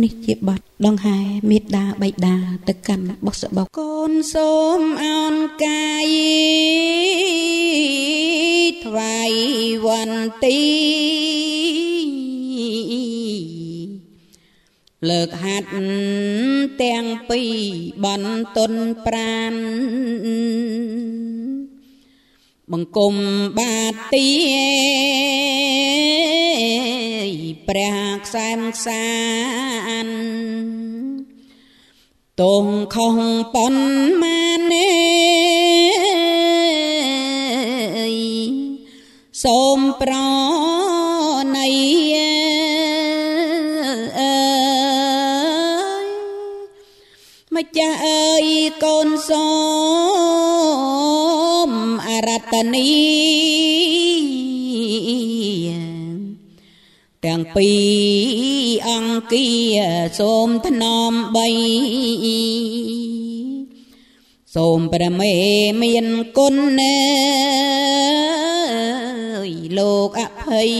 នេះជាបទដងហែមេត្តាបៃតាទៅកាន់បុស្សបុកកូនសូមអោនកាយថ្វាយវន្ទីលើកហាត់ទាំងពីរបន្ទុនប្រានបង្គំបាទទី ព្រះខ្សែមខ្សានតងខុសប៉ុនម៉ានេសូមប្រណីម្ចាស់អើយកូនសូមអរតនី ពីរអង្គាសូមធ្នមបីសូមប្រមេមានគុណណែលោកអភ័យ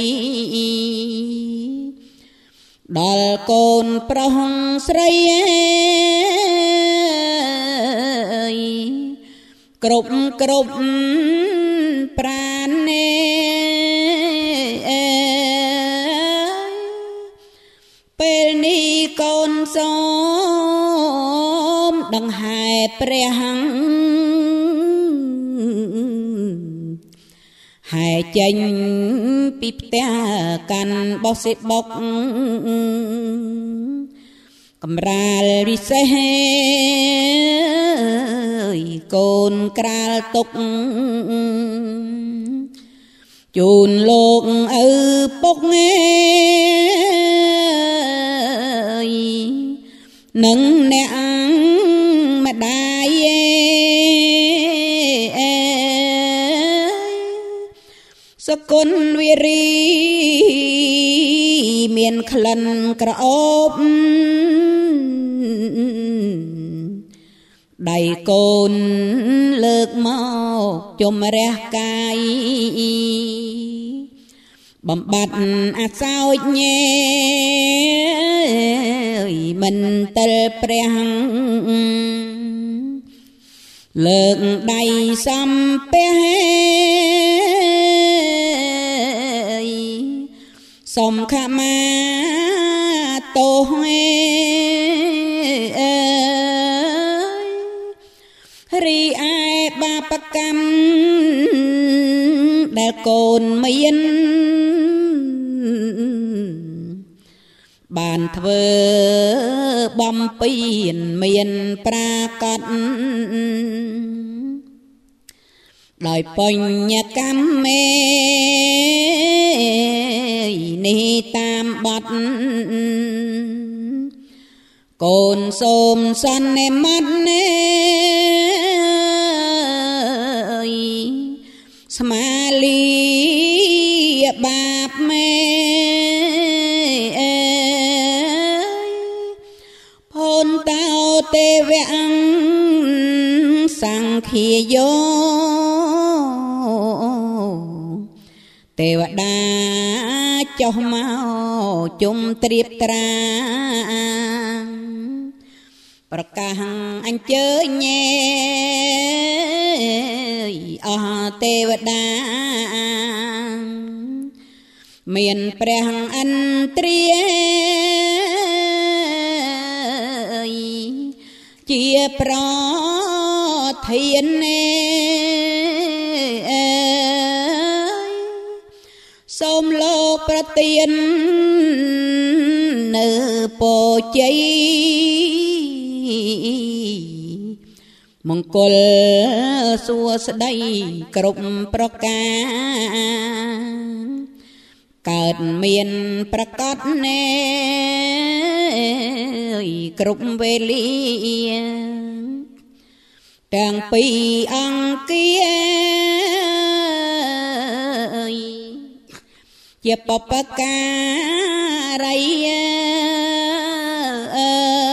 ដល់កូនប្រុសស្រីគ្រប់គ្រប់ប្រា សូមដង្ហែព្រះហង្ហែចេញពីផ្ទះកាន់បោះសិបុកកំរាលវិសេសកូនក្រាលទុកជូនលោកឪពុក នឹងអ្នកម្ដាយសគុណវិរី មានក្លិនក្រអូបដៃកូនលើកមកជំរះកាយបំបត្តិអាសោចញែ មិនតិលព្រះលើកដៃសំពះសុំខមាទោសរីឯបាបកម្មដែលកូនមាន បានធ្វើបំពេញមានប្រាកដដោយបញ្ញកម្មមេនេះតាមបត់កូនសូមសន្និមត់នេ ទេវៈសង្ឃាយោទេវតាចុះមកជុំត្រៀបត្រាប្រកាសអញ្ជើញញែអស់ទេវតាមានព្រះអន្ត្រា ជាប្រធានណែសូមលោកប្រទាននៅពោជ័យមង្គលសួស្ដីគ្រប់ប្រការកើតមានប្រកបណែ គ្រប់វេលាទាំងពីរអង្គាជាបបការីអើ